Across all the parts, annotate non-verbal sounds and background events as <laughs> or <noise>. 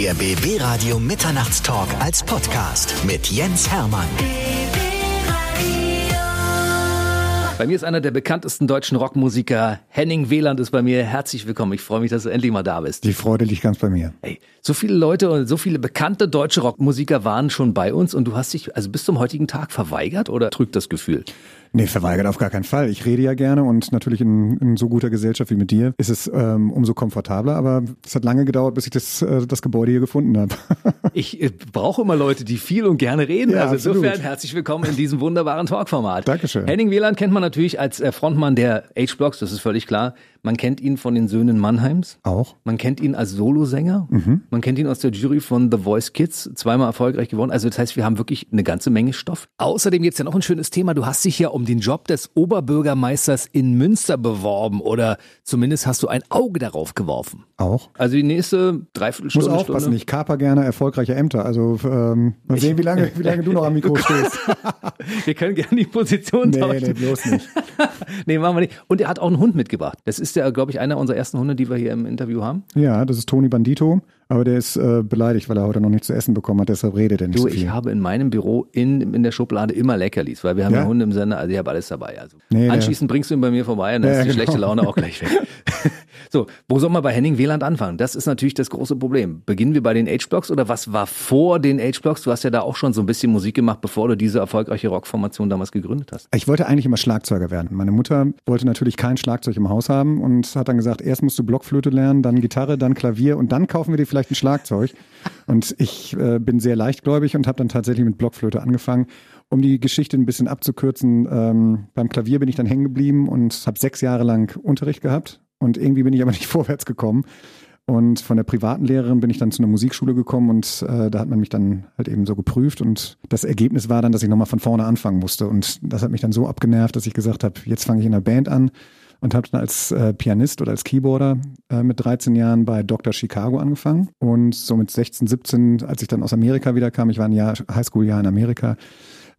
Der BB Radio Mitternachtstalk als Podcast mit Jens Hermann. Bei mir ist einer der bekanntesten deutschen Rockmusiker. Henning Wieland ist bei mir. Herzlich willkommen. Ich freue mich, dass du endlich mal da bist. Die Freude liegt ganz bei mir. Hey, so viele Leute und so viele bekannte deutsche Rockmusiker waren schon bei uns und du hast dich also bis zum heutigen Tag verweigert oder trügt das Gefühl? Nee, verweigert auf gar keinen Fall. Ich rede ja gerne und natürlich in, in so guter Gesellschaft wie mit dir ist es ähm, umso komfortabler, aber es hat lange gedauert, bis ich das, äh, das Gebäude hier gefunden habe. <laughs> ich äh, brauche immer Leute, die viel und gerne reden. Ja, also absolut. insofern herzlich willkommen in diesem wunderbaren Talkformat. Dankeschön. Henning Wieland kennt man natürlich als äh, Frontmann der H-Blocks, das ist völlig klar. Man kennt ihn von den Söhnen Mannheims. Auch. Man kennt ihn als Solosänger. Mhm. Man kennt ihn aus der Jury von The Voice Kids, zweimal erfolgreich geworden. Also das heißt, wir haben wirklich eine ganze Menge Stoff. Außerdem gibt's ja noch ein schönes Thema. Du hast dich ja um den Job des Oberbürgermeisters in Münster beworben oder zumindest hast du ein Auge darauf geworfen. Auch. Also die nächste Ich Dreiviertelstunde. muss aufpassen, Stunde. ich kaper gerne erfolgreiche Ämter. Also ähm, mal sehen, wie lange, wie lange du noch am Mikro <laughs> stehst. Wir können gerne die Position Nee, tauschen. nee, bloß nicht. <laughs> nee, machen wir nicht. Und er hat auch einen Hund mitgebracht. Das ist ja, glaube ich, einer unserer ersten Hunde, die wir hier im Interview haben. Ja, das ist Toni Bandito, aber der ist äh, beleidigt, weil er heute noch nichts zu essen bekommen hat, deshalb redet er nicht Du, so ich viel. habe in meinem Büro in, in der Schublade immer Leckerlis, weil wir haben ja, Ja? Hunde im Sender, also ich habe alles dabei. Also Nee, anschließend bringst du ihn bei mir vorbei und dann Ja, ist die genau. schlechte Laune auch gleich weg. <laughs> so, wo soll man bei Henning Wieland anfangen? Das ist natürlich das große Problem. Beginnen wir bei den H-Blocks oder was war vor den H-Blocks? Du hast ja da auch schon so ein bisschen Musik gemacht, bevor du diese erfolgreiche Rockformation damals gegründet hast. Ich wollte eigentlich immer Schlagzeuger werden. Meine Mutter wollte natürlich kein Schlagzeug im Haus haben und hat dann gesagt, erst musst du Blockflöte lernen, dann Gitarre, dann Klavier und dann kaufen wir dir vielleicht ein Schlagzeug. Und ich äh, bin sehr leichtgläubig und habe dann tatsächlich mit Blockflöte angefangen. Um die Geschichte ein bisschen abzukürzen, ähm, beim Klavier bin ich dann hängen geblieben und habe sechs Jahre lang Unterricht gehabt. Und irgendwie bin ich aber <laughs> nicht vorwärts gekommen. Und von der privaten Lehrerin bin ich dann zu einer Musikschule gekommen und äh, da hat man mich dann halt eben so geprüft und das Ergebnis war dann, dass ich nochmal von vorne anfangen musste und das hat mich dann so abgenervt, dass ich gesagt habe, jetzt fange ich in einer Band an und habe dann als äh, Pianist oder als Keyboarder äh, mit 13 Jahren bei Dr. Chicago angefangen und so mit 16, 17, als ich dann aus Amerika wieder kam, ich war ein Jahr Highschool-Jahr in Amerika,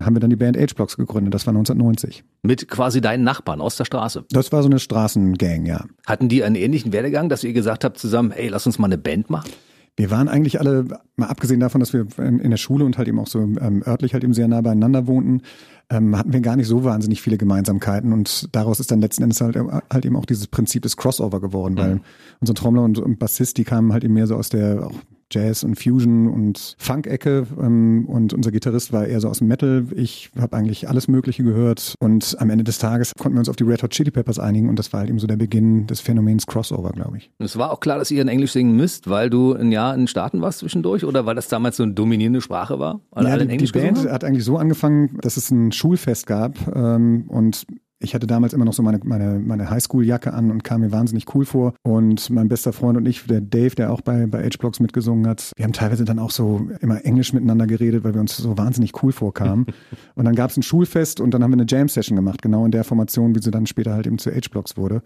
haben wir dann die Band H-Blocks gegründet, das war 1990. Mit quasi deinen Nachbarn aus der Straße. Das war so eine Straßengang, ja. Hatten die einen ähnlichen Werdegang, dass ihr gesagt habt zusammen, hey, lass uns mal eine Band machen? Wir waren eigentlich alle, mal abgesehen davon, dass wir in, der Schule und halt eben auch so ähm, örtlich halt eben sehr nah beieinander wohnten, ähm, hatten wir gar nicht so wahnsinnig viele Gemeinsamkeiten. Und daraus ist dann letzten Endes halt, halt eben auch dieses Prinzip des Crossover geworden, weil unser Trommler und, und Bassist, die kamen halt eben mehr so aus der auch Jazz und Fusion und Funk-Ecke ähm, und unser Gitarrist war eher so aus dem Metal. Ich habe eigentlich alles Mögliche gehört und am Ende des Tages konnten wir uns auf die Red Hot Chili Peppers einigen und das war halt eben so der Beginn des Phänomens Crossover, glaube ich. Es war auch klar, dass ihr in Englisch singen müsst, weil du ein Jahr in den Staaten warst zwischendurch oder weil das damals so eine dominierende Sprache war? Weil ja, alle die, Englisch die Band hat eigentlich so angefangen, dass es ein Schulfest gab ähm, und ich hatte damals immer noch so meine, meine, meine Highschool-Jacke an und kam mir wahnsinnig cool vor. Und mein bester Freund und ich, der Dave, der auch bei, bei H-Blocks mitgesungen hat, wir haben teilweise dann auch so immer Englisch miteinander geredet, weil wir uns so wahnsinnig cool vorkamen. <laughs> und dann gab es ein Schulfest und dann haben wir eine Jam-Session gemacht, genau in der Formation, wie sie dann später halt eben zu H-Blocks wurde.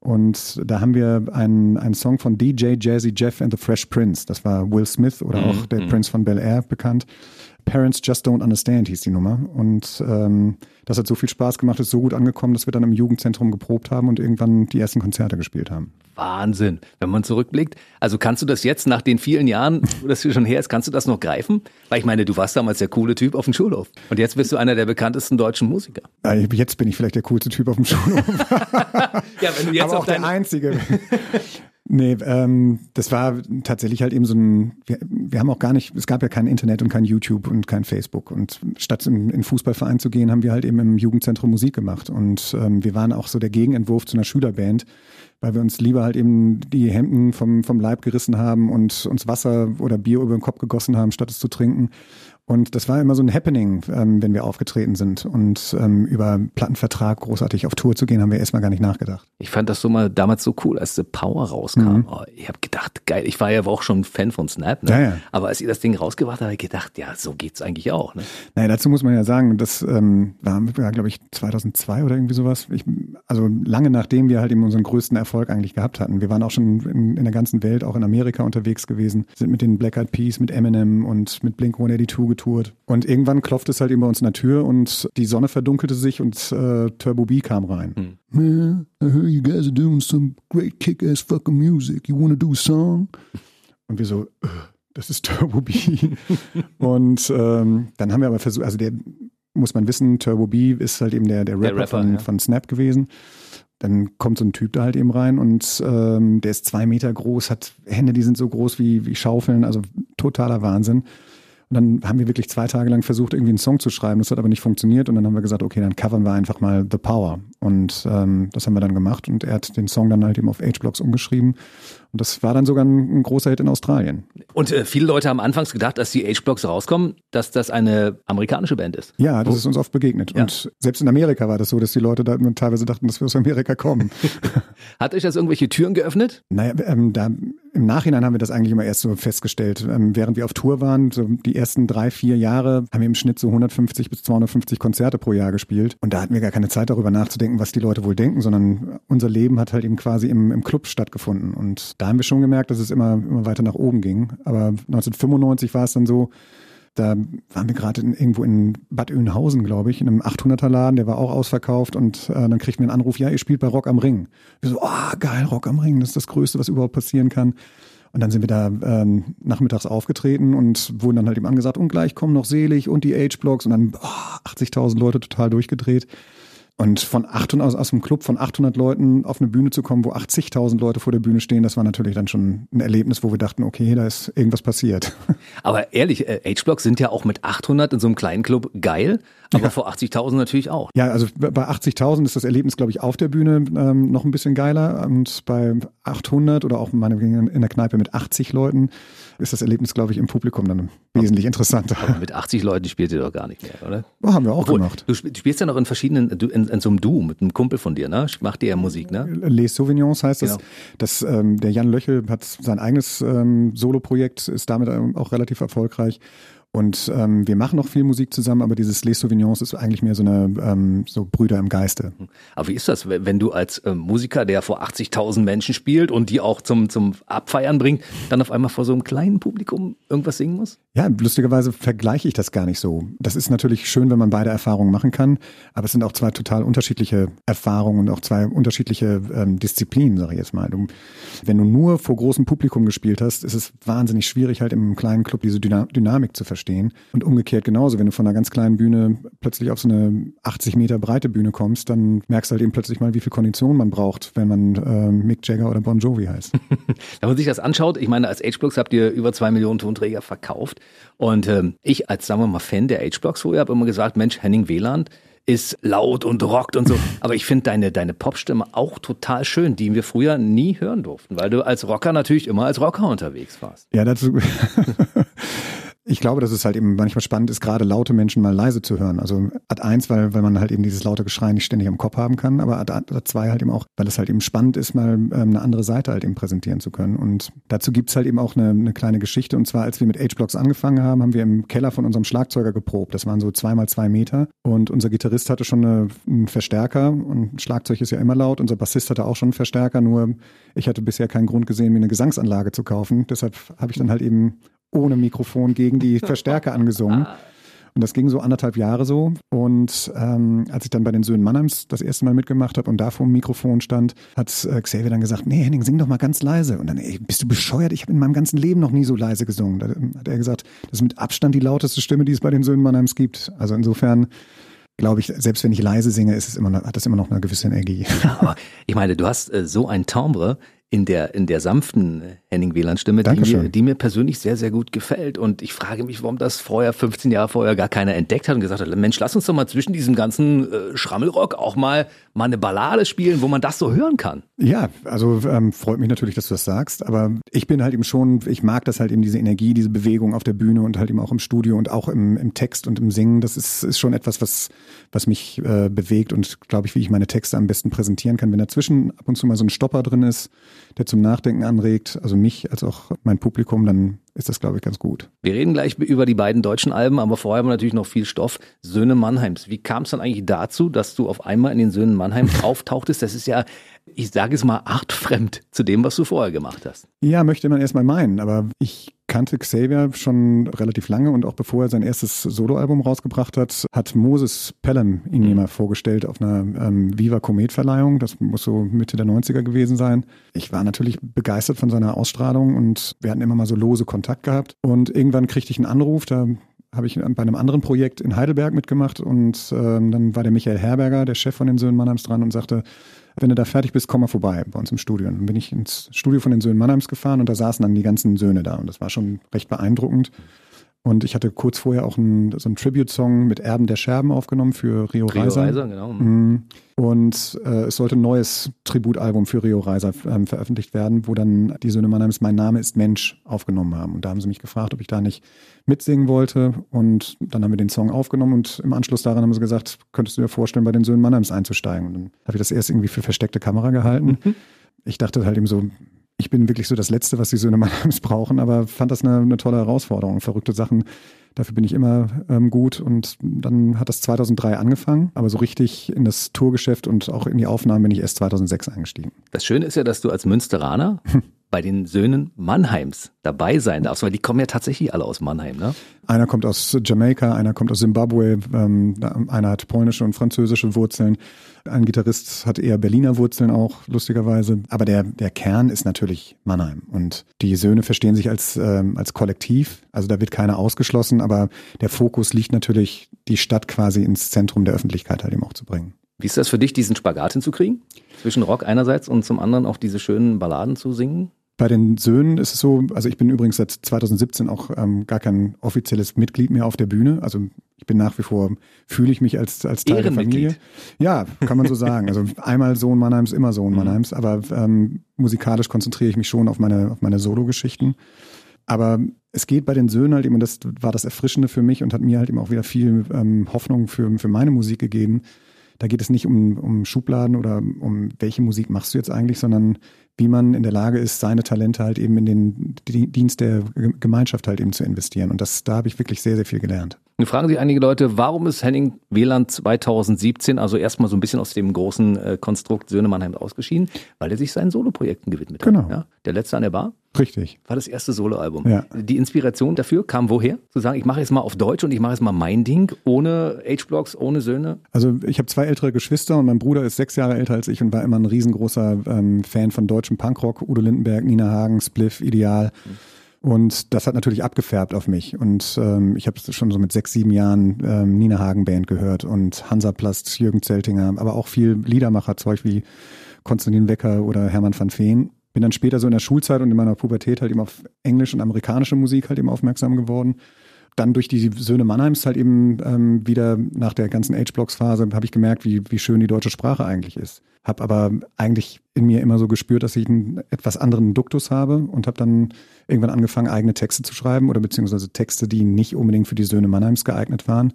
Und da haben wir einen, einen Song von DJ Jazzy Jeff and the Fresh Prince. Das war Will Smith oder auch der Prince von Bel Air bekannt. Parents Just Don't Understand hieß die Nummer. Und ähm, das hat so viel Spaß gemacht, ist so gut angekommen, dass wir dann im Jugendzentrum geprobt haben und irgendwann die ersten Konzerte gespielt haben. Wahnsinn, wenn man zurückblickt. Also kannst du das jetzt nach den vielen Jahren, wo das hier schon her ist, kannst du das noch greifen? Weil ich meine, du warst damals der coole Typ auf dem Schulhof. Und jetzt bist du einer der bekanntesten deutschen Musiker. Äh, Jetzt bin ich vielleicht der coolste Typ auf dem Schulhof. <laughs> Ja, wenn du jetzt aber auch der dein, Einzige. <laughs> nee, ähm, das war tatsächlich halt eben so ein, wir, wir haben auch gar nicht, es gab ja kein Internet und kein YouTube und kein Facebook. Und statt in, in Fußballverein zu gehen, haben wir halt eben im Jugendzentrum Musik gemacht. Und ähm, wir waren auch so der Gegenentwurf zu einer Schülerband, weil wir uns lieber halt eben die Hemden vom, vom Leib gerissen haben und uns Wasser oder Bier über den Kopf gegossen haben, statt es zu trinken. Und das war immer so ein Happening, ähm, wenn wir aufgetreten sind. Und ähm, über Plattenvertrag großartig auf Tour zu gehen, haben wir erstmal gar nicht nachgedacht. Ich fand das so mal damals so cool, als The Power rauskam. Oh, ich habe gedacht, geil, ich war ja auch schon Fan von Snap, ne? Ja, ja. aber als ihr das Ding rausgebracht habt, habe ich gedacht, ja, so geht's eigentlich auch. Ne? Naja, dazu muss man ja sagen, das ähm, war, war glaube ich, 2002 oder irgendwie sowas. Ich, also lange nachdem wir halt eben unseren größten Erfolg eigentlich gehabt hatten. Wir waren auch schon in, in der ganzen Welt, auch in Amerika unterwegs gewesen, sind mit den Black Eyed Peas, mit Eminem und mit Blink-182 getourt. Und irgendwann klopfte es halt eben bei uns in der Tür und die Sonne verdunkelte sich und äh, Turbo B kam rein. Man, I heard you guys are doing some great kick-ass fucking music. You wanna do a song? Und wir so, äh, das ist Turbo B. <laughs> und ähm, dann haben wir aber versucht, also der muss man wissen, Turbo B ist halt eben der, der Rapper, der Rapper von, ja. von Snap gewesen. Dann kommt so ein Typ da halt eben rein und ähm, der ist zwei Meter groß, hat Hände, die sind so groß wie, wie Schaufeln, also totaler Wahnsinn. Und dann haben wir wirklich zwei Tage lang versucht, irgendwie einen Song zu schreiben. Das hat aber nicht funktioniert. Und dann haben wir gesagt, okay, dann covern wir einfach mal The Power. Und ähm, das haben wir dann gemacht. Und er hat den Song dann halt eben auf H-Blocks umgeschrieben. Und das war dann sogar ein, ein großer Hit in Australien. Und äh, viele Leute haben anfangs gedacht, dass die H-Blocks rauskommen, dass das eine amerikanische Band ist. Ja, das oh. ist uns oft begegnet. Ja. Und selbst in Amerika war das so, dass die Leute da teilweise dachten, dass wir aus Amerika kommen. <laughs> Hat euch das irgendwelche Türen geöffnet? Naja, ähm, da im Nachhinein haben wir das eigentlich immer erst so festgestellt. Ähm, während wir auf Tour waren, so die ersten drei, vier Jahre, haben wir im Schnitt so 150 bis 250 Konzerte pro Jahr gespielt. Und da hatten wir gar keine Zeit darüber nachzudenken, was die Leute wohl denken, sondern unser Leben hat halt eben quasi im, im Club stattgefunden. Und da haben wir schon gemerkt, dass es immer, immer weiter nach oben ging. Aber 1995 war es dann so, da waren wir gerade irgendwo in Bad Oeynhausen, glaube ich, in einem 800er Laden, der war auch ausverkauft und äh, dann kriegten wir einen Anruf, ja, ihr spielt bei Rock am Ring. Wir so, ah, oh, geil, Rock am Ring, das ist das Größte, was überhaupt passieren kann. Und dann sind wir da ähm, nachmittags aufgetreten und wurden dann halt eben angesagt, und gleich kommen noch Selig und die H-Blocks und dann oh, 80.000 Leute total durchgedreht. Und von 800, aus, aus einem Club von 800 Leuten auf eine Bühne zu kommen, wo 80.000 Leute vor der Bühne stehen, das war natürlich dann schon ein Erlebnis, wo wir dachten, okay, da ist irgendwas passiert. <laughs> Aber ehrlich, äh, H-Blocks sind ja auch mit 800 in so einem kleinen Club geil, aber ja. vor 80.000 natürlich auch. Ja, also bei 80.000 ist das Erlebnis, glaube ich, auf der Bühne ähm, noch ein bisschen geiler und bei 800 oder auch in der Kneipe mit 80 Leuten ist das Erlebnis, glaube ich, im Publikum dann wesentlich interessanter. Aber mit 80 Leuten spielt ihr doch gar nicht mehr, oder? Oh, haben wir auch Obwohl, gemacht. Du spielst ja noch in verschiedenen, in, in, so einem Duo mit einem Kumpel von dir, ne? Macht ihr ja Musik, ne? Les Sauvignons heißt genau. das. das ähm, der Jan Löchel hat sein eigenes ähm, Solo-Projekt, ist damit auch relativ erfolgreich. Und ähm, wir machen noch viel Musik zusammen, aber dieses Les Sauvignons ist eigentlich mehr so eine ähm, so Brüder im Geiste. Aber wie ist das, wenn du als ähm, Musiker, der vor 80.000 Menschen spielt und die auch zum zum Abfeiern bringt, dann auf einmal vor so einem kleinen Publikum irgendwas singen muss? Ja, lustigerweise vergleiche ich das gar nicht so. Das ist natürlich schön, wenn man beide Erfahrungen machen kann, aber es sind auch zwei total unterschiedliche Erfahrungen und auch zwei unterschiedliche ähm, Disziplinen, sage ich jetzt mal. Du, wenn du nur vor großem Publikum gespielt hast, ist es wahnsinnig schwierig, halt im kleinen Club diese Dyna Dynamik zu verstehen verstehen. Und umgekehrt genauso, wenn du von einer ganz kleinen Bühne plötzlich auf so eine 80 Meter breite Bühne kommst, dann merkst du halt eben plötzlich mal, wie viel Kondition man braucht, wenn man äh, Mick Jagger oder Bon Jovi heißt. <laughs> wenn man sich das anschaut, ich meine, als H-Blocks habt ihr über zwei Millionen Tonträger verkauft. Und ähm, ich als, sagen wir mal, Fan der H-Blocks vorher habe immer gesagt, Mensch, Henning Wieland, ist laut und rockt und so. <laughs> Aber ich finde deine, deine Popstimme auch total schön, die wir früher nie hören durften, weil du als Rocker natürlich immer als Rocker unterwegs warst. Ja, dazu. <laughs> Ich glaube, dass es halt eben manchmal spannend ist, gerade laute Menschen mal leise zu hören. Also Ad 1, weil, weil man halt eben dieses laute Geschrei nicht ständig im Kopf haben kann, aber Ad, Ad 2 halt eben auch, weil es halt eben spannend ist, mal ähm, eine andere Seite halt eben präsentieren zu können. Und dazu gibt's halt eben auch eine, eine kleine Geschichte. Und zwar, als wir mit H-Blocks angefangen haben, haben wir im Keller von unserem Schlagzeuger geprobt. Das waren so zweimal zwei Meter. Und unser Gitarrist hatte schon eine, einen Verstärker und Schlagzeug ist ja immer laut. Unser Bassist hatte auch schon einen Verstärker, nur ich hatte bisher keinen Grund gesehen, mir eine Gesangsanlage zu kaufen. Deshalb habe ich dann halt eben ohne Mikrofon gegen die <laughs> Verstärker angesungen. Ah. Und das ging so anderthalb Jahre so. Und ähm, als ich dann bei den Söhnen Mannheims das erste Mal mitgemacht habe und da vor dem Mikrofon stand, hat äh, Xavier dann gesagt, nee Henning, sing doch mal ganz leise. Und dann, ey, bist du bescheuert? Ich habe in meinem ganzen Leben noch nie so leise gesungen. Da hat er gesagt, das ist mit Abstand die lauteste Stimme, die es bei den Söhnen Mannheims gibt. Also insofern glaube ich, selbst wenn ich leise singe, ist es immer, hat das immer noch eine gewisse Energie. Ja, <laughs> aber ich meine, du hast äh, so ein Timbre, in der, in der sanften Henning Wieland-Stimme, die mir, die mir persönlich sehr, sehr gut gefällt. Und ich frage mich, warum das vorher, 15 Jahre vorher, gar keiner entdeckt hat und gesagt hat, Mensch, lass uns doch mal zwischen diesem ganzen äh, Schrammelrock auch mal, mal eine Ballade spielen, wo man das so hören kann. Ja, also ähm, freut mich natürlich, dass du das sagst, aber ich bin halt eben schon, ich mag das halt eben, diese Energie, diese Bewegung auf der Bühne und halt eben auch im Studio und auch im, im Text und im Singen. Das ist, ist schon etwas, was, was mich äh, bewegt und glaube ich, wie ich meine Texte am besten präsentieren kann. Wenn dazwischen ab und zu mal so ein Stopper drin ist, der zum Nachdenken anregt, also mich als auch mein Publikum, dann ist das, glaube ich, ganz gut. Wir reden gleich über die beiden deutschen Alben, aber vorher haben wir natürlich noch viel Stoff. Söhne Mannheims. Wie kam es dann eigentlich dazu, dass du auf einmal in den Söhnen Mannheims <laughs> auftauchtest? Das ist ja, ich sage es mal, artfremd zu dem, was du vorher gemacht hast. Ja, möchte man erstmal meinen, aber ich kannte Xavier schon relativ lange und auch bevor er sein erstes Soloalbum rausgebracht hat, hat Moses Pelham ihn mir mal vorgestellt auf einer ähm, Viva Komet Verleihung. Das muss so Mitte der 90er gewesen sein. Ich war natürlich begeistert von seiner Ausstrahlung und wir hatten immer mal so lose Kontakt gehabt. Und irgendwann kriegte ich einen Anruf, da habe ich bei einem anderen Projekt in Heidelberg mitgemacht und ähm, dann war der Michael Herberger, der Chef von den Söhnen Mannheims dran und sagte, wenn du da fertig bist, komm mal vorbei bei uns im Studio. Und dann bin ich ins Studio von den Söhnen Mannheims gefahren und da saßen dann die ganzen Söhne da und das war schon recht beeindruckend. Und ich hatte kurz vorher auch einen, so einen Tribute-Song mit Erben der Scherben aufgenommen für Rio, Rio Reiser. Reiser genau. Mhm. Und äh, es sollte ein neues Tributalbum für Rio Reiser ähm, veröffentlicht werden, wo dann die Söhne Mannheims Mein Name ist Mensch aufgenommen haben. Und da haben sie mich gefragt, ob ich da nicht mitsingen wollte. Und dann haben wir den Song aufgenommen und im Anschluss daran haben sie gesagt, könntest du dir vorstellen, bei den Söhnen Mannheims einzusteigen? Und dann habe ich das erst irgendwie für versteckte Kamera gehalten. Mhm. Ich dachte halt eben so, ich bin wirklich so das Letzte, was die Söhne Mannheims brauchen, aber fand das eine, eine tolle Herausforderung. Verrückte Sachen, dafür bin ich immer ähm, gut. Und dann hat das 2003 angefangen, aber so richtig in das Tourgeschäft und auch in die Aufnahmen bin ich erst 2006 eingestiegen. Das Schöne ist ja, dass du als Münsteraner <laughs> bei den Söhnen Mannheims dabei sein darfst, weil die kommen ja tatsächlich alle aus Mannheim, ne? Einer kommt aus Jamaika, einer kommt aus Zimbabwe, ähm, einer hat polnische und französische Wurzeln. Ein Gitarrist hat eher Berliner Wurzeln auch, lustigerweise. Aber der, der Kern ist natürlich Mannheim. Und die Söhne verstehen sich als, ähm, als Kollektiv. Also da wird keiner ausgeschlossen, aber der Fokus liegt natürlich, die Stadt quasi ins Zentrum der Öffentlichkeit halt eben auch zu bringen. Wie ist das für dich, diesen Spagat hinzukriegen? Zwischen Rock einerseits und zum anderen auch diese schönen Balladen zu singen? Bei den Söhnen ist es so, also ich bin übrigens seit 2017 auch ähm, gar kein offizielles Mitglied mehr auf der Bühne. Also ich bin nach wie vor, fühle ich mich als, als Teil der Familie. Ja, kann man so sagen. Also einmal Sohn Mannheims, immer Sohn mhm. Mannheims, aber ähm, musikalisch konzentriere ich mich schon auf meine, auf meine Solo-Geschichten. Aber es geht bei den Söhnen halt eben, und das war das Erfrischende für mich und hat mir halt eben auch wieder viel ähm, Hoffnung für, für meine Musik gegeben. Da geht es nicht um, um Schubladen oder um welche Musik machst du jetzt eigentlich, sondern wie man in der Lage ist, seine Talente halt eben in den Dienst der Gemeinschaft halt eben zu investieren. Und das, da habe ich wirklich sehr, sehr viel gelernt. Nun fragen sich einige Leute, warum ist Henning Wieland 2017, also erstmal so ein bisschen aus dem großen äh, Konstrukt Söhne Mannheim ausgeschieden, weil er sich seinen Soloprojekten gewidmet genau. hat. Ja? Der letzte an der Bar? Richtig. War das erste Soloalbum. Ja. Die Inspiration dafür kam woher? Zu sagen, ich mache jetzt mal auf Deutsch und ich mache jetzt mal mein Ding, ohne H-Blocks, ohne Söhne? Also ich habe zwei ältere Geschwister und mein Bruder ist sechs Jahre älter als ich und war immer ein riesengroßer ähm, Fan von deutschem Punkrock, Udo Lindenberg, Nina Hagen, Spliff, Ideal. Mhm. Und das hat natürlich abgefärbt auf mich. Und ähm, ich habe schon so mit sechs, sieben Jahren ähm, Nina Hagen Band gehört und Hansaplast, Jürgen Zeltinger, aber auch viel Liedermacherzeug wie Konstantin Wecker oder Hermann van Veen. Bin dann später so in der Schulzeit und in meiner Pubertät halt eben auf Englisch und amerikanische Musik halt eben aufmerksam geworden dann durch die Söhne Mannheims halt eben ähm, wieder nach der ganzen H-Blocks-Phase habe ich gemerkt, wie, wie schön die deutsche Sprache eigentlich ist. Habe aber eigentlich in mir immer so gespürt, dass ich einen etwas anderen Duktus habe und habe dann irgendwann angefangen, eigene Texte zu schreiben oder beziehungsweise Texte, die nicht unbedingt für die Söhne Mannheims geeignet waren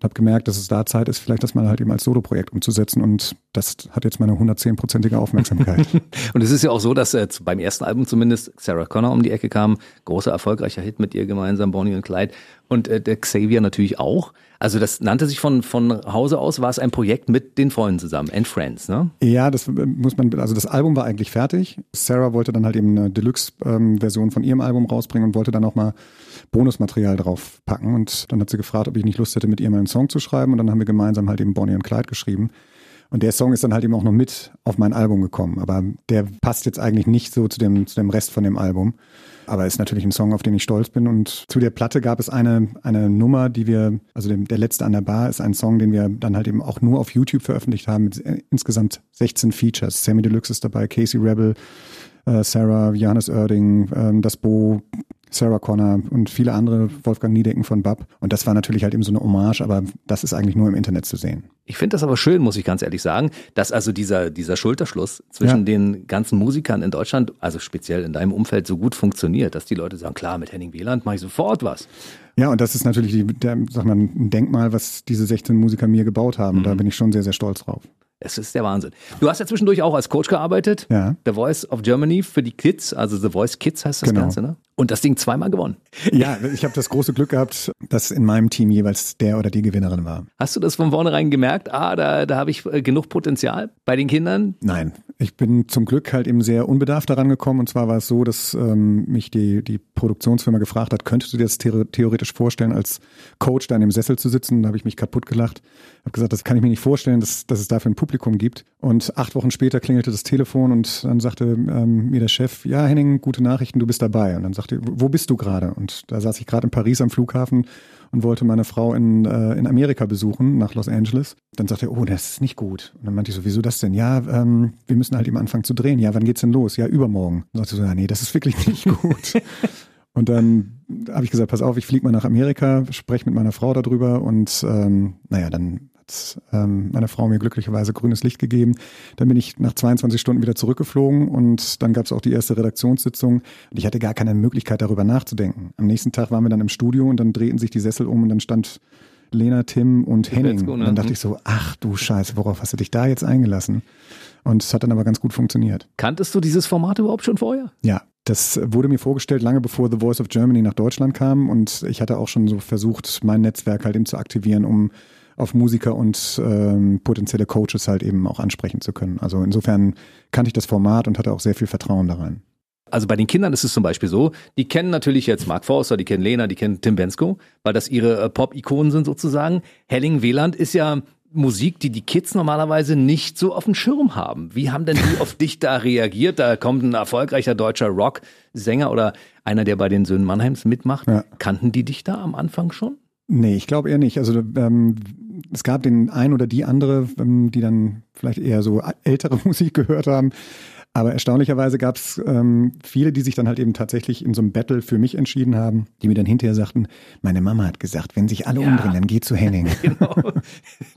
und habe gemerkt, dass es da Zeit ist, vielleicht das mal halt eben als Soloprojekt umzusetzen und das hat jetzt meine 110-prozentige Aufmerksamkeit. <laughs> und es ist ja auch so, dass äh, beim ersten Album zumindest Sarah Connor um die Ecke kam, großer erfolgreicher Hit mit ihr gemeinsam, Bonnie und Clyde und äh, der Xavier natürlich auch. Also das nannte sich von, von Hause aus, war es ein Projekt mit den Freunden zusammen, and Friends, ne? Ja, das muss man, also das Album war eigentlich fertig. Sarah wollte dann halt eben eine Deluxe-Version ähm, von ihrem Album rausbringen und wollte dann auch mal Bonusmaterial drauf packen. Und dann hat sie gefragt, ob ich nicht Lust hätte, mit ihr mal einen Song zu schreiben. Und dann haben wir gemeinsam halt eben Bonnie und Clyde geschrieben. Und der Song ist dann halt eben auch noch mit auf mein Album gekommen. Aber der passt jetzt eigentlich nicht so zu dem, zu dem Rest von dem Album. Aber ist natürlich ein Song, auf den ich stolz bin. Und zu der Platte gab es eine, eine Nummer, die wir, also dem, der letzte an der Bar ist ein Song, den wir dann halt eben auch nur auf YouTube veröffentlicht haben mit äh, insgesamt 16 Features. Sammy Deluxe ist dabei, Casey Rebel, äh, Sarah, Johannes Oerding, äh, das Bo, Sarah Connor und viele andere, Wolfgang Niedecken von Bab. Und das war natürlich halt eben so eine Hommage, aber das ist eigentlich nur im Internet zu sehen. Ich finde das aber schön, muss ich ganz ehrlich sagen, dass also dieser, dieser Schulterschluss zwischen ja. den ganzen Musikern in Deutschland, also speziell in deinem Umfeld, so gut funktioniert, dass die Leute sagen, klar, mit Henning Wieland mache ich sofort was. Ja, und das ist natürlich die, der, sag mal, ein Denkmal, was diese 16 Musiker mir gebaut haben. Mhm. Da bin ich schon sehr, sehr stolz drauf. Es ist der Wahnsinn. Du hast ja zwischendurch auch als Coach gearbeitet. Ja. The Voice of Germany für die Kids, also The Voice Kids heißt das genau. Ganze, ne? Und das Ding zweimal gewonnen. Ja, ich habe das große Glück gehabt, dass in meinem Team jeweils der oder die Gewinnerin war. Hast du das von vornherein gemerkt? Ah, da, da habe ich äh, genug Potenzial bei den Kindern? Nein, ich bin zum Glück halt eben sehr unbedarft daran gekommen. Und zwar war es so, dass ähm, mich die, die Produktionsfirma gefragt hat, könntest du dir das theoretisch vorstellen, als Coach da in dem Sessel zu sitzen? Da habe ich mich kaputt gelacht. Habe gesagt, das kann ich mir nicht vorstellen, dass, dass es dafür ein Publikum gibt. Und acht Wochen später klingelte das Telefon und dann sagte ähm, mir der Chef, ja Henning, gute Nachrichten, du bist dabei. Und dann sagte sagte, wo bist du gerade? Und da saß ich gerade in Paris am Flughafen und wollte meine Frau in, äh, in Amerika besuchen, nach Los Angeles. Dann sagte er, oh, das ist nicht gut. Und dann meinte ich so, wieso das denn? Ja, ähm, wir müssen halt eben anfangen zu drehen. Ja, wann geht's denn los? Ja, übermorgen. Dann sagte so, ja, nee, das ist wirklich nicht gut. <laughs> und dann habe ich gesagt, pass auf, ich fliege mal nach Amerika, spreche mit meiner Frau darüber und ähm, naja, dann ähm, meine Frau mir glücklicherweise grünes Licht gegeben. Dann bin ich nach 22 Stunden wieder zurückgeflogen und dann gab es auch die erste Redaktionssitzung und ich hatte gar keine Möglichkeit darüber nachzudenken. Am nächsten Tag waren wir dann im Studio und dann drehten sich die Sessel um und dann stand Lena, Tim und Henning. Und dann dachte mhm. ich so, ach du Scheiße, worauf hast du dich da jetzt eingelassen? Und es hat dann aber ganz gut funktioniert. Kanntest du dieses Format überhaupt schon vorher? Ja, das wurde mir vorgestellt lange bevor The Voice of Germany nach Deutschland kam und ich hatte auch schon so versucht, mein Netzwerk halt eben zu aktivieren, um auf Musiker und ähm, potenzielle Coaches halt eben auch ansprechen zu können. Also insofern kannte ich das Format und hatte auch sehr viel Vertrauen da rein. Also bei den Kindern ist es zum Beispiel so, die kennen natürlich jetzt Mark Forster, die kennen Lena, die kennen Tim Bensko, weil das ihre äh, Pop-Ikonen sind sozusagen. Helling Wieland ist ja Musik, die die Kids normalerweise nicht so auf dem Schirm haben. Wie haben denn die <laughs> auf dich da reagiert? Da kommt ein erfolgreicher deutscher Rock-Sänger oder einer, der bei den Söhnen Mannheims mitmacht. Ja. Kannten die dich da am Anfang schon? Nee, ich glaube eher nicht. Also ähm, es gab den ein oder die andere, ähm, die dann vielleicht eher so ältere <laughs> Musik gehört haben. Aber erstaunlicherweise gab es ähm, viele, die sich dann halt eben tatsächlich in so einem Battle für mich entschieden haben, die mir dann hinterher sagten, meine Mama hat gesagt, wenn sich alle ja. umdrehen, dann geh zu Henning. <laughs> genau,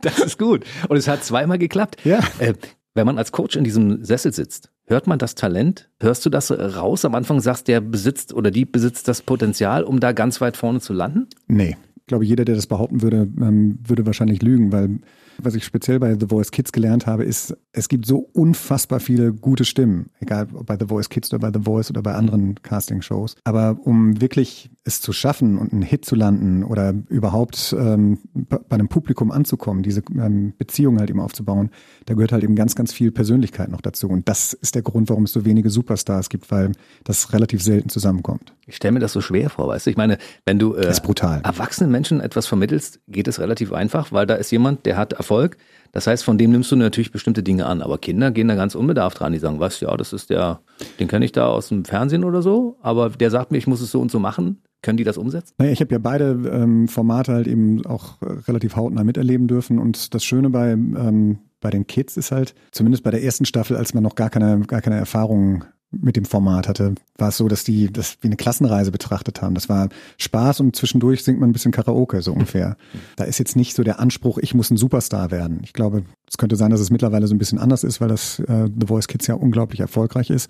das ist gut. Und es hat zweimal geklappt. Ja. Äh, wenn man als Coach in diesem Sessel sitzt, hört man das Talent? Hörst du das raus? Am Anfang sagst, der besitzt oder die besitzt das Potenzial, um da ganz weit vorne zu landen? Nee, glaube, jeder, der das behaupten würde, ähm, würde wahrscheinlich lügen, weil was ich speziell bei The Voice Kids gelernt habe, ist, es gibt so unfassbar viele gute Stimmen, egal ob bei The Voice Kids oder bei The Voice oder bei anderen Casting-Shows. Aber um wirklich es zu schaffen und einen Hit zu landen oder überhaupt ähm, bei einem Publikum anzukommen, diese ähm, Beziehung halt eben aufzubauen, da gehört halt eben ganz, ganz viel Persönlichkeit noch dazu. Und das ist der Grund, warum es so wenige Superstars gibt, weil das relativ selten zusammenkommt. Ich stelle mir das so schwer vor, weißt du? Ich meine, wenn du äh, erwachsenen Menschen etwas vermittelst, geht es relativ einfach, weil da ist jemand, der hat Erfolg. Das heißt, von dem nimmst du natürlich bestimmte Dinge an. Aber Kinder gehen da ganz unbedarft dran. Die sagen, was, ja, das ist der, den kenne ich da aus dem Fernsehen oder so. Aber der sagt mir, ich muss es so und so machen. Können die das umsetzen? Naja, ich habe ja beide ähm, Formate halt eben auch relativ hautnah miterleben dürfen. Und das Schöne bei, ähm, bei den Kids ist halt, zumindest bei der ersten Staffel, als man noch gar keine, gar keine Erfahrung mit dem Format hatte, war es so, dass die das wie eine Klassenreise betrachtet haben. Das war Spaß und zwischendurch singt man ein bisschen Karaoke, so ungefähr. <laughs> Da ist jetzt nicht so der Anspruch, ich muss ein Superstar werden. Ich glaube, es könnte sein, dass es mittlerweile so ein bisschen anders ist, weil das äh, The Voice Kids ja unglaublich erfolgreich ist.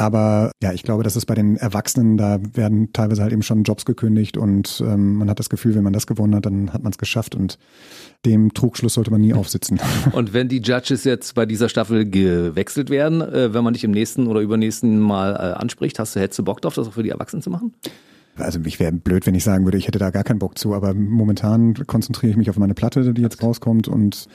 Aber ja, ich glaube, dass es bei den Erwachsenen, da werden teilweise halt eben schon Jobs gekündigt und ähm, man hat das Gefühl, wenn man das gewonnen hat, dann hat man es geschafft und dem Trugschluss sollte man nie aufsitzen. <laughs> Und wenn die Judges jetzt bei dieser Staffel gewechselt werden, äh, wenn man dich im nächsten oder übernächsten Mal äh, anspricht, hast du, hättest du Bock drauf, das auch für die Erwachsenen zu machen? Also ich wäre blöd, wenn ich sagen würde, ich hätte da gar keinen Bock zu, aber momentan konzentriere ich mich auf meine Platte, die jetzt rauskommt und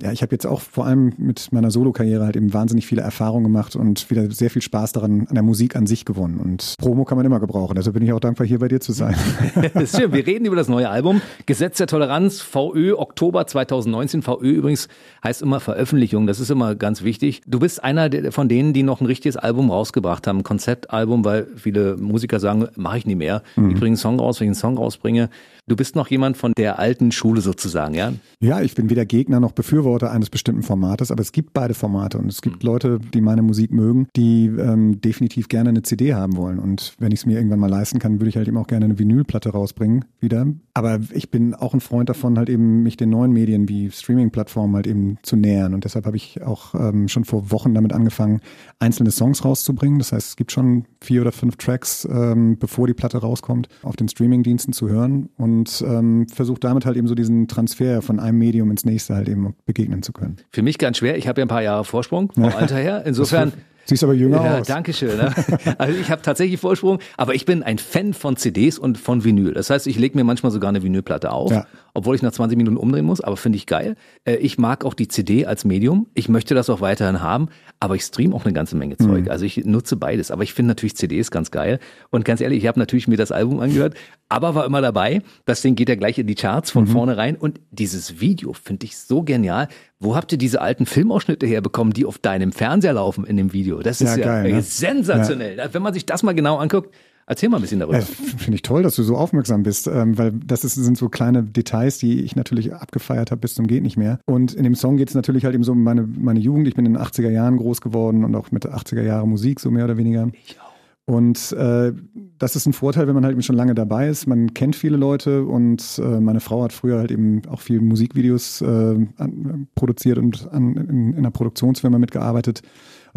ja, ich habe jetzt auch vor allem mit meiner Solo-Karriere halt eben wahnsinnig viele Erfahrungen gemacht und wieder sehr viel Spaß daran an der Musik an sich gewonnen. Und Promo kann man immer gebrauchen. Also bin ich auch dankbar, hier bei dir zu sein. <laughs> das ist schön. Wir reden über das neue Album. Gesetz der Toleranz, VÖ, Oktober 2019. VÖ übrigens heißt immer Veröffentlichung. Das ist immer ganz wichtig. Du bist einer von denen, die noch ein richtiges Album rausgebracht haben. Ein Konzeptalbum, weil viele Musiker sagen, mache ich nie mehr. Mhm. Ich bringe einen Song raus, wenn ich einen Song rausbringe. Du bist noch jemand von der alten Schule sozusagen, ja? Ja, ich bin weder Gegner noch Befürworter eines bestimmten Formates, aber es gibt beide Formate und es gibt mhm. Leute, die meine Musik mögen, die ähm, definitiv gerne eine CD haben wollen. Und wenn ich es mir irgendwann mal leisten kann, würde ich halt eben auch gerne eine Vinylplatte rausbringen wieder. Aber ich bin auch ein Freund davon, halt eben mich den neuen Medien wie Streaming-Plattformen halt eben zu nähern. Und deshalb habe ich auch ähm, schon vor Wochen damit angefangen, einzelne Songs rauszubringen. Das heißt, es gibt schon vier oder fünf Tracks, ähm, bevor die Platte rauskommt, auf den Streaming-Diensten zu hören. Und und ähm, versucht damit halt eben so diesen Transfer von einem Medium ins nächste halt eben begegnen zu können. Für mich ganz schwer. Ich habe ja ein paar Jahre Vorsprung vom Alter her. Insofern Siehst aber jünger ja, aus. Danke schön. Ne? <laughs> Also ich habe tatsächlich Vorsprung, aber ich bin ein Fan von CDs und von Vinyl. Das heißt, ich lege mir manchmal sogar eine Vinylplatte auf, Ja. obwohl ich nach 20 Minuten umdrehen muss, aber finde ich geil. Äh, Ich mag auch die CD als Medium. Ich möchte das auch weiterhin haben, aber ich stream auch eine ganze Menge Zeug. Mhm. Also ich nutze beides, aber ich finde natürlich CDs ganz geil. Und ganz ehrlich, ich habe natürlich mir das Album angehört, aber war immer dabei. Das Ding geht ja gleich in die Charts Mhm. von vorne rein. Und dieses Video finde ich so genial. Wo habt ihr diese alten Filmausschnitte herbekommen, die auf deinem Fernseher laufen in dem Video? Das ist Ja, ja, geil, ne? sensationell. Wenn man sich das mal genau anguckt, erzähl mal ein bisschen darüber. Ja, Finde ich toll, dass du so aufmerksam bist, ähm, weil das ist, sind so kleine Details, die ich natürlich abgefeiert habe bis zum geht nicht mehr. Und in dem Song geht es natürlich halt eben so um meine, meine Jugend. Ich bin in den 80er Jahren groß geworden und auch mit 80er Jahre Musik, so mehr oder weniger. Ich auch. Und äh, das ist ein Vorteil, wenn man halt eben schon lange dabei ist. Man kennt viele Leute und äh, meine Frau hat früher halt eben auch viel Musikvideos äh, an, produziert und an, in, in einer Produktionsfirma mitgearbeitet.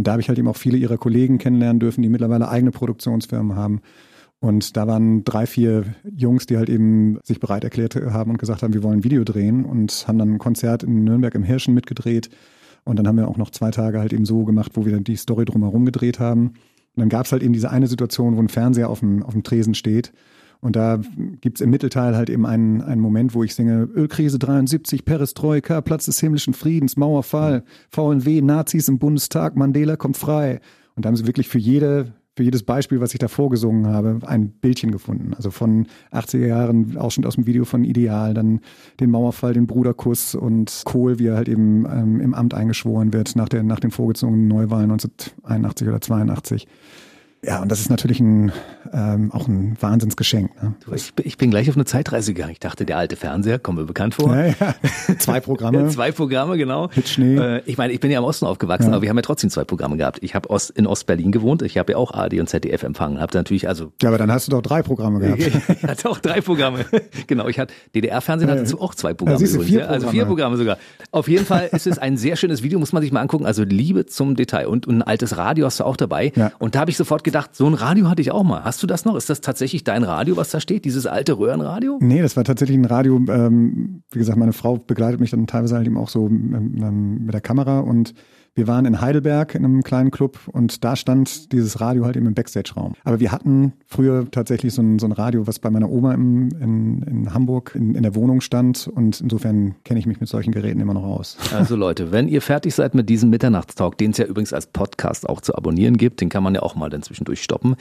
Und da habe ich halt eben auch viele ihrer Kollegen kennenlernen dürfen, die mittlerweile eigene Produktionsfirmen haben. Und da waren drei, vier Jungs, die halt eben sich bereit erklärt haben und gesagt haben, wir wollen ein Video drehen und haben dann ein Konzert in Nürnberg im Hirschen mitgedreht. Und dann haben wir auch noch zwei Tage halt eben so gemacht, wo wir dann die Story drumherum gedreht haben. Und dann gab es halt eben diese eine Situation, wo ein Fernseher auf dem, auf dem Tresen steht. Und da gibt's im Mittelteil halt eben einen, einen Moment, wo ich singe Ölkrise 73, Perestroika, Platz des himmlischen Friedens, Mauerfall, VNW, Nazis im Bundestag, Mandela kommt frei. Und da haben sie wirklich für jede, für jedes Beispiel, was ich da vorgesungen habe, ein Bildchen gefunden. Also von 80er Jahren, Ausschnitt aus dem Video von Ideal, dann den Mauerfall, den Bruderkuss und Kohl, wie er halt eben ähm, im Amt eingeschworen wird nach, der, nach den vorgezogenen Neuwahlen 1981 oder 82. Ja, und das ist natürlich ein, ähm, auch ein Wahnsinnsgeschenk. Ne? Du, ich, bin- ich bin gleich auf eine Zeitreise gegangen. Ich dachte, der alte Fernseher, kommt mir bekannt vor. Ja, ja. Zwei Programme. <laughs> Zwei Programme, genau. Mit Schnee. Äh, ich meine, ich bin ja im Osten aufgewachsen, Ja. aber wir haben ja trotzdem zwei Programme gehabt. Ich habe Ost, in Ostberlin gewohnt, ich habe ja auch AD und ZDF empfangen. Habe natürlich, also Ja, aber dann hast du doch drei Programme gehabt. ich hatte auch drei Programme. <laughs> genau, ich hatte DDR-Fernsehen hatte Ja. dazu auch zwei Programme. du, übrigens, vier ja. Also vier Programme. Programme sogar. Auf jeden Fall ist es ein sehr schönes Video, muss man sich mal angucken. Also Liebe zum Detail. Und, und ein altes Radio hast du auch dabei. Ja. Und da habe ich sofort gedacht, so ein Radio hatte ich auch mal. Hast du das noch? Ist das tatsächlich dein Radio, was da steht? Dieses alte Röhrenradio? Nee, das war tatsächlich ein Radio. Ähm, wie gesagt, meine Frau begleitet mich dann teilweise halt eben auch so ähm, mit der Kamera und wir waren in Heidelberg in einem kleinen Club und da stand dieses Radio halt eben im Backstage-Raum. Aber wir hatten früher tatsächlich so ein, so ein Radio, was bei meiner Oma im, in, in Hamburg in, in der Wohnung stand und insofern kenne ich mich mit solchen Geräten immer noch aus. Also Leute, wenn ihr fertig seid mit diesem Mitternachtstalk, den es ja übrigens als Podcast auch zu abonnieren gibt, den kann man ja auch mal dann zwischendurch stoppen.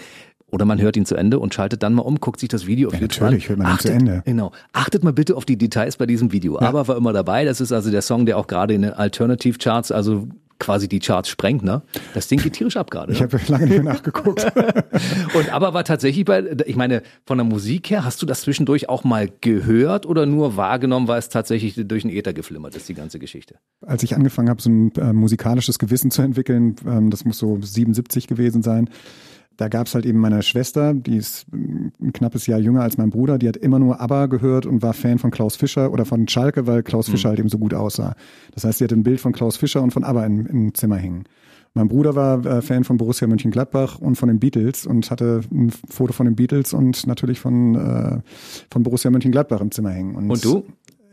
Oder man hört ihn zu Ende und schaltet dann mal um, guckt sich das Video auf Ja, YouTube natürlich, an. hört man ihn zu Achtet- Ende. Genau. Achtet mal bitte auf die Details bei diesem Video. Aber war immer dabei. Das ist also der Song, der auch gerade in den Alternative Charts, also quasi die Charts sprengt, ne? Das Ding geht tierisch ab gerade. Ich Ne? habe lange nicht mehr nachgeguckt. <laughs> Und aber war tatsächlich bei, ich meine, von der Musik her, hast du das zwischendurch auch mal gehört oder nur wahrgenommen, weil es tatsächlich durch den Äther geflimmert ist, die ganze Geschichte? als ich angefangen habe, so ein äh, musikalisches Gewissen zu entwickeln, ähm, das muss so 77 gewesen sein, da gab es halt eben meine Schwester, die ist ähm, ein knappes Jahr jünger als mein Bruder, die hat immer nur ABBA gehört und war Fan von Klaus Fischer oder von Schalke, weil Klaus Fischer halt eben so gut aussah. Das heißt, sie hatte ein Bild von Klaus Fischer und von ABBA im, im Zimmer hängen. Mein Bruder war äh, Fan von Borussia Mönchengladbach und von den Beatles und hatte ein Foto von den Beatles und natürlich von, äh, von Borussia Mönchengladbach im Zimmer hängen. Und du?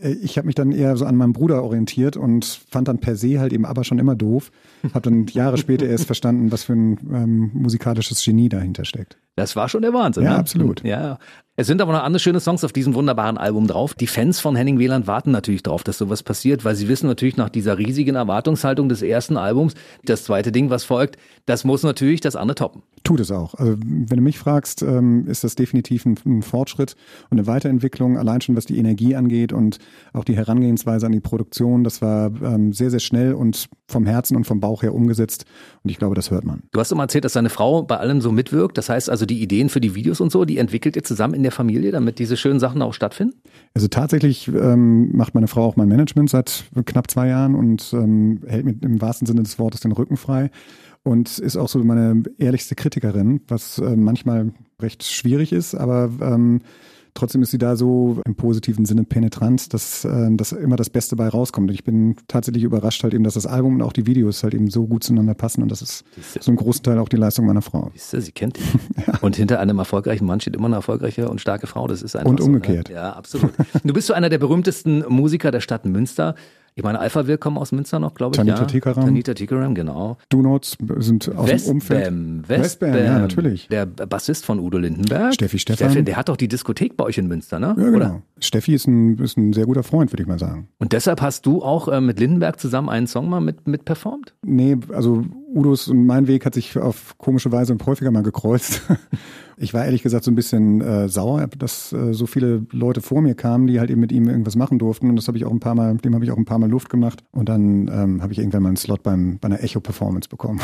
Äh, ich habe mich dann eher so an meinem Bruder orientiert und fand dann per se halt eben aber schon immer doof. Habe dann Jahre später erst verstanden, was für ein ähm, musikalisches Genie dahinter steckt. Das war schon der Wahnsinn. Ja, ne? absolut. Ja. Es sind aber noch andere schöne Songs auf diesem wunderbaren Album drauf. Die Fans von Henning Wieland warten natürlich drauf, dass sowas passiert, weil sie wissen natürlich nach dieser riesigen Erwartungshaltung des ersten Albums, das zweite Ding, was folgt, das muss natürlich das andere toppen. Tut es auch. Also wenn du mich fragst, ähm, ist das definitiv ein, ein Fortschritt und eine Weiterentwicklung, allein schon was die Energie angeht und auch die Herangehensweise an die Produktion. Das war ähm, sehr, sehr schnell und vom Herzen und vom Bauch her umgesetzt. Und ich glaube, das hört man. Du hast immer erzählt, dass deine Frau bei allem so mitwirkt. Das heißt also, die Ideen für die Videos und so, die entwickelt ihr zusammen in der Familie, damit diese schönen Sachen auch stattfinden? Also tatsächlich ähm, macht meine Frau auch mein Management seit knapp zwei Jahren und ähm, hält mir im wahrsten Sinne des Wortes den Rücken frei und ist auch so meine ehrlichste Kritikerin, was äh, manchmal recht schwierig ist, aber ähm, trotzdem ist sie da so im positiven Sinne penetrant, dass, äh, dass immer das Beste bei rauskommt. Und ich bin tatsächlich überrascht halt eben, dass das Album und auch die Videos halt eben so gut zueinander passen und das ist so ein großen Teil auch die Leistung meiner Frau. Siehst du, sie kennt dich. <laughs> Und hinter einem erfolgreichen Mann steht immer eine erfolgreiche und starke Frau. Das ist einfach Und so, umgekehrt. Ne? Ja, absolut. Du bist so einer der berühmtesten Musiker der Stadt Münster. Ich meine, Alpha wir kommen aus Münster noch, glaube ich. Tanita ja. Tikaram. Tanita Tikaram, genau. Do Notes sind aus dem Umfeld. Westbam, Westbam, ja, natürlich. Der Bassist von Udo Lindenberg. Steffi Stephan. Steffi, der hat doch die Diskothek bei euch in Münster, ne? Ja, genau. Oder? Steffi ist ein, ist ein sehr guter Freund, würde ich mal sagen. Und deshalb hast du auch äh, mit Lindenberg zusammen einen Song mal mit, mit performt? Nee, also Udos und mein Weg hat sich auf komische Weise häufiger mal gekreuzt. <laughs> Ich war ehrlich gesagt so ein bisschen äh, sauer, dass äh, so viele Leute vor mir kamen, die halt eben mit ihm irgendwas machen durften. Und das habe ich auch ein paar Mal, dem habe ich auch ein paar Mal Luft gemacht. Und dann ähm, habe ich irgendwann mal einen Slot beim, bei einer Echo-Performance bekommen.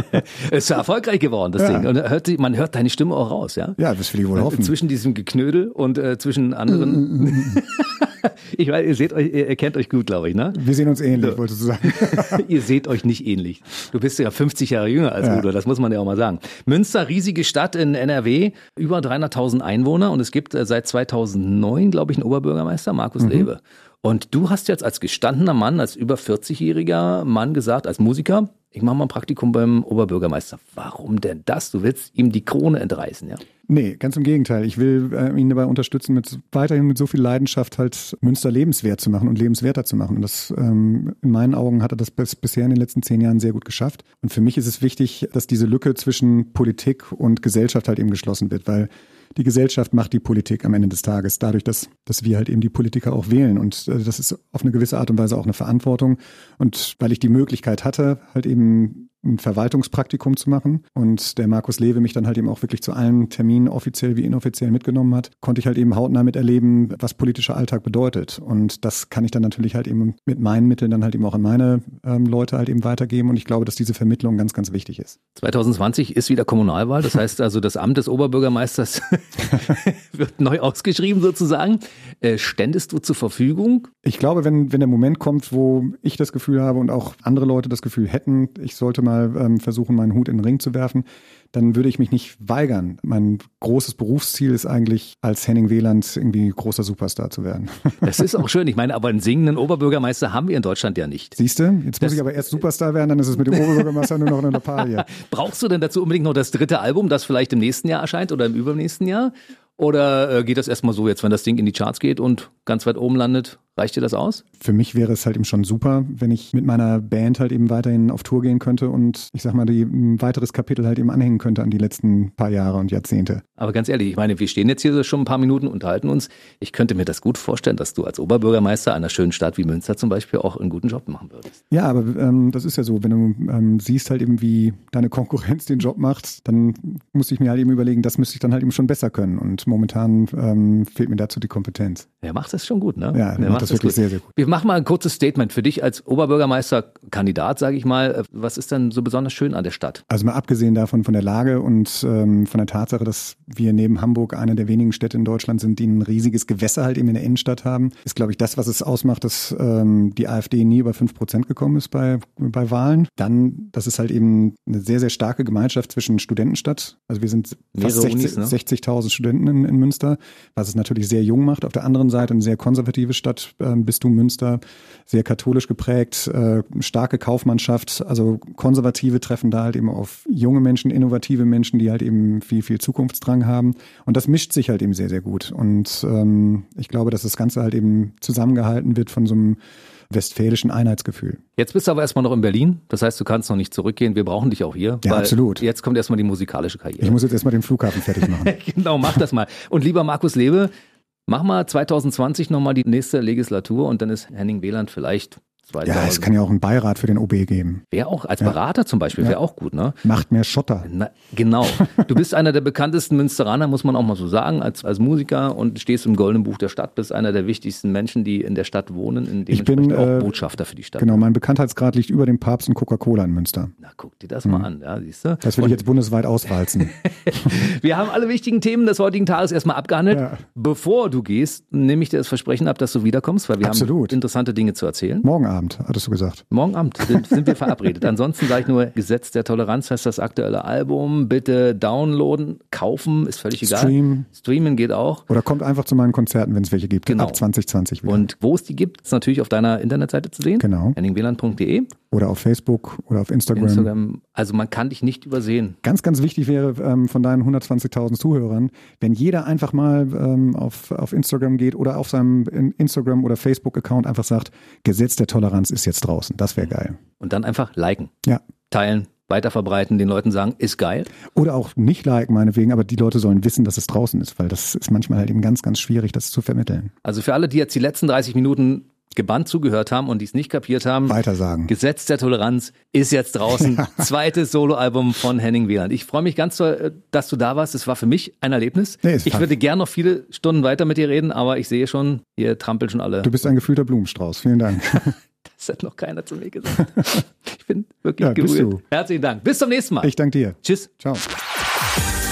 <laughs> ist ja erfolgreich geworden, das Ja. Ding. Und hört, man hört deine Stimme auch raus, ja? ja, das will ich wohl hoffen. Zwischen diesem Geknödel und äh, zwischen anderen. <laughs> <laughs> ich weiß, ihr seht euch, ihr, kennt euch gut, glaube ich, ne? Wir sehen uns ähnlich, wolltest du sagen. <laughs> ihr seht euch nicht ähnlich. Du bist ja 50 Jahre jünger als Ja. Udo, das muss man ja auch mal sagen. Münster, riesige Stadt in NRW, über 300.000 Einwohner und es gibt äh, seit 2009, glaube ich, einen Oberbürgermeister, Markus Lewe. Und du hast jetzt als gestandener Mann, als über 40-jähriger Mann gesagt, als Musiker, ich mache mal ein Praktikum beim Oberbürgermeister. Warum denn das? Du willst ihm die Krone entreißen, ja? Nee, ganz im Gegenteil. Ich will äh, ihn dabei unterstützen, mit weiterhin mit so viel Leidenschaft halt Münster lebenswert zu machen und lebenswerter zu machen. Und das ähm, in meinen Augen hat er das bis, bisher in den letzten zehn Jahren sehr gut geschafft. Und für mich ist es wichtig, dass diese Lücke zwischen Politik und Gesellschaft halt eben geschlossen wird, weil die Gesellschaft macht die Politik am Ende des Tages, dadurch, dass, dass wir halt eben die Politiker auch wählen. Und äh, das ist auf eine gewisse Art und Weise auch eine Verantwortung. Und weil ich die Möglichkeit hatte, halt eben ein Verwaltungspraktikum zu machen und der Markus Lewe mich dann halt eben auch wirklich zu allen Terminen offiziell wie inoffiziell mitgenommen hat, konnte ich halt eben hautnah miterleben, was politischer Alltag bedeutet. Und das kann ich dann natürlich halt eben mit meinen Mitteln dann halt eben auch an meine ähm, Leute halt eben weitergeben. Und ich glaube, dass diese Vermittlung ganz, ganz wichtig ist. 2020 ist wieder Kommunalwahl, das heißt also, das Amt des Oberbürgermeisters <laughs> wird neu ausgeschrieben sozusagen. Äh, ständest du zur Verfügung? Ich glaube, wenn, wenn der Moment kommt, wo ich das Gefühl habe und auch andere Leute das Gefühl hätten, ich sollte mal ähm, versuchen, meinen Hut in den Ring zu werfen, dann würde ich mich nicht weigern. Mein großes Berufsziel ist eigentlich, als Henning Wieland irgendwie großer Superstar zu werden. <laughs> Das ist auch schön. Ich meine, aber einen singenden Oberbürgermeister haben wir in Deutschland ja nicht. Siehst du? Jetzt muss Das- ich aber erst Superstar werden, dann ist es mit dem Oberbürgermeister nur noch eine Lappalie. <laughs> Brauchst du denn dazu unbedingt noch das dritte Album, das vielleicht im nächsten Jahr erscheint oder im übernächsten Jahr? Oder äh, geht das erstmal so jetzt, wenn das Ding in die Charts geht und ganz weit oben landet? Reicht dir das aus? Für mich wäre es halt eben schon super, wenn ich mit meiner Band halt eben weiterhin auf Tour gehen könnte und ich sag mal, die, ein weiteres Kapitel halt eben anhängen könnte an die letzten paar Jahre und Jahrzehnte. Aber ganz ehrlich, ich meine, wir stehen jetzt hier schon ein paar Minuten, unterhalten uns. Ich könnte mir das gut vorstellen, dass du als Oberbürgermeister einer schönen Stadt wie Münster zum Beispiel auch einen guten Job machen würdest. Ja, aber ähm, das ist ja so, wenn du ähm, siehst halt eben, wie deine Konkurrenz den Job macht, dann muss ich mir halt eben überlegen, das müsste ich dann halt eben schon besser können. Und momentan ähm, fehlt mir dazu die Kompetenz. Er macht das schon gut, ne? Ja, der macht das wirklich sehr, sehr gut. Wir machen mal ein kurzes Statement für dich als Oberbürgermeisterkandidat, sage ich mal. Was ist denn so besonders schön an der Stadt? Also mal abgesehen davon von der Lage und ähm, von der Tatsache, dass wir neben Hamburg eine der wenigen Städte in Deutschland sind, die ein riesiges Gewässer halt eben in der Innenstadt haben, ist, glaube ich, das, was es ausmacht, dass ähm, die AfD nie über fünf Prozent gekommen ist bei, bei Wahlen. Dann, das ist halt eben eine sehr, sehr starke Gemeinschaft zwischen Studentenstadt. Also wir sind fast Mehrere Unis, 60 ne? 60.000 Studenten in, in Münster, was es natürlich sehr jung macht. Auf der anderen Seite eine sehr konservative Stadt, ähm, bist du Münster, sehr katholisch geprägt, äh, starke Kaufmannschaft, also Konservative treffen da halt eben auf junge Menschen, innovative Menschen, die halt eben viel, viel Zukunftsdrang haben. Und das mischt sich halt eben sehr, sehr gut. Und ähm, ich glaube, dass das Ganze halt eben zusammengehalten wird von so einem westfälischen Einheitsgefühl. Jetzt bist du aber erstmal noch in Berlin. Das heißt, du kannst noch nicht zurückgehen. Wir brauchen dich auch hier. Ja, absolut. Jetzt kommt erstmal die musikalische Ich Karriere. muss jetzt erstmal den Flughafen fertig machen. <laughs> genau, mach das mal. Und lieber Markus Lewe, mach mal 2020 nochmal die nächste Legislatur und dann ist Henning Wieland vielleicht 2000. Ja, es kann ja auch einen Beirat für den OB geben. Wäre auch, als Berater zum Beispiel, wäre auch gut, ne? Macht mehr Schotter. Na, genau. <laughs> Du bist einer der bekanntesten Münsteraner, muss man auch mal so sagen, als, als Musiker und stehst im Goldenen Buch der Stadt, bist einer der wichtigsten Menschen, die in der Stadt wohnen, in Ich bin, auch äh, Botschafter für die Stadt. Genau, mein Bekanntheitsgrad liegt über dem Papst und Coca-Cola in Münster. Na, guck dir das mal an, ja, siehst du? Das will ich jetzt bundesweit auswalzen. <laughs> Wir haben alle wichtigen Themen des heutigen Tages erstmal abgehandelt. Ja. Bevor du gehst, nehme ich dir das Versprechen ab, dass du wiederkommst, weil wir Absolut. haben interessante Dinge zu erzählen. Morgen Abend, hattest du gesagt. Morgen Abend sind, sind wir verabredet. <laughs> Ansonsten sage ich nur, Gesetz der Toleranz heißt das aktuelle Album. Bitte downloaden, kaufen, ist völlig egal. Stream. Streamen geht auch. Oder kommt einfach zu meinen Konzerten, wenn es welche gibt. Genau. Ab 2020 wieder. Und wo es die gibt, ist natürlich auf deiner Internetseite zu sehen. Genau. henningwieland.de. Oder auf Facebook oder auf Instagram. Instagram. Also man kann dich nicht übersehen. Ganz, ganz wichtig wäre ähm, von deinen 120.000 Zuhörern, wenn jeder einfach mal ähm, auf, auf Instagram geht oder auf seinem Instagram- oder Facebook-Account einfach sagt, Gesetz der Toleranz ist jetzt draußen. Das wäre geil. Und dann einfach liken. Ja. Teilen, weiterverbreiten, den Leuten sagen, ist geil. Oder auch nicht liken, meinetwegen, aber die Leute sollen wissen, dass es draußen ist, weil das ist manchmal halt eben ganz, ganz schwierig, das zu vermitteln. Also für alle, die jetzt die letzten 30 Minuten gebannt zugehört haben und die es nicht kapiert haben. Weitersagen. Gesetz der Toleranz ist jetzt draußen. <laughs> Zweites Soloalbum von Henning Wieland. Ich freue mich ganz toll, äh, dass du da warst. Es war für mich ein Erlebnis. Nee, ich würde gern noch viele Stunden weiter mit dir reden, aber ich sehe schon, ihr trampelt schon alle. Du bist ein gefühlter Blumenstrauß. Vielen Dank. <laughs> das hat noch keiner zu mir gesagt. <laughs> Ich bin wirklich ja, gerührt. Herzlichen Dank. Bis zum nächsten Mal. Ich danke dir. Tschüss. Ciao.